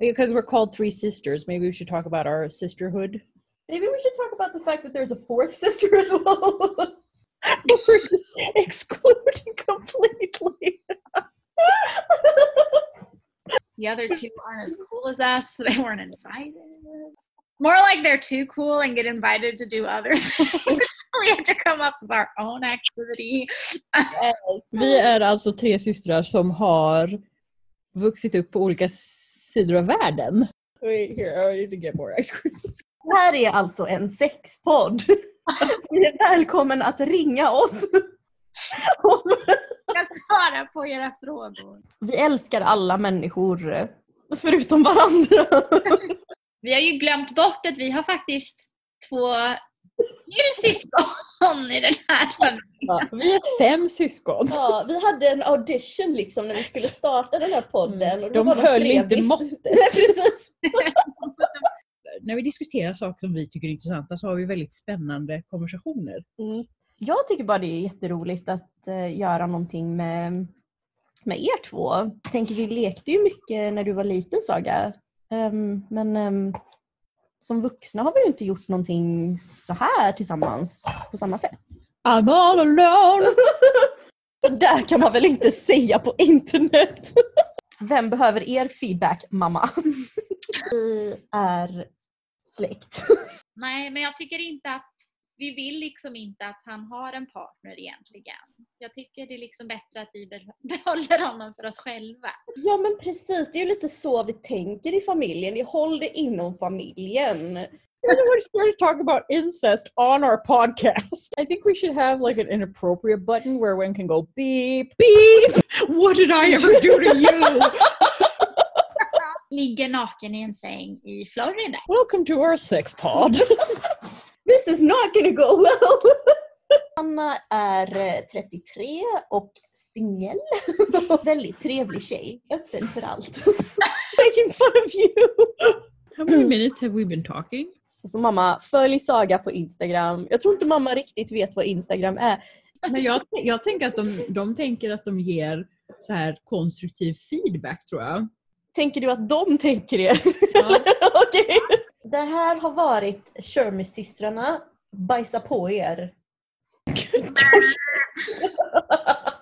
because we're called three sisters, maybe we should talk about our sisterhood. Maybe we should talk about the fact that there's a fourth sister as well. we're just excluding completely. The other two aren't as cool as us, so they weren't invited. More like they're too cool and get invited to do other things. we have to come up with our own activity. Vi är alltså tre systrar som har vuxit upp på olika sidor av världen. Wait, here, I need to get more ice cream. Det här är alltså en sexpodd. Ni är välkommen att ringa oss. Jag svara på era frågor. Vi älskar alla människor förutom varandra. Vi har ju glömt bort att vi har faktiskt två till syskon i den. Ja, vi är fem syskon. Ja, vi hade en audition liksom när vi skulle starta den här podden. Och då De var höll tre inte måttet. Precis. När vi diskuterar saker som vi tycker är intressanta så har vi väldigt spännande konversationer. Mm. Jag tycker bara det är jätteroligt att eh, göra någonting med, med er två. Jag tänker vi lekte ju mycket när du var liten Saga. Ehm, men ehm, som vuxna har vi ju inte gjort någonting så här tillsammans på samma sätt. I'm all alone! Så där kan man väl inte säga på internet. Vem behöver er feedback mamma? Vi är släkt. Nej, men jag tycker inte att vi vill liksom inte att han har en partner egentligen. Jag tycker det är liksom bättre att vi be- behåller honom för oss själva. Ja men precis, det är ju lite så vi tänker i familjen. Vi håller det inom familjen. We're scared to talk about incest on our podcast. I think we should have like an inappropriate button where one can go beep, beep! What did I ever do to you? Ligger naken i en säng i Florida. Welcome to our sex pod. This is not gonna go well! Anna är eh, 33 och singel. Väldigt trevlig tjej, öppen för allt. Making fun of you! How many minutes have we been talking? Så mamma, följ Saga på Instagram. Jag tror inte mamma riktigt vet vad Instagram är. Men jag, jag tänker att de, de tänker att de ger så här konstruktiv feedback tror jag. Tänker du att de tänker det? Ja. Okej. Det här har varit Shermis-systrarna. Bajsa på er.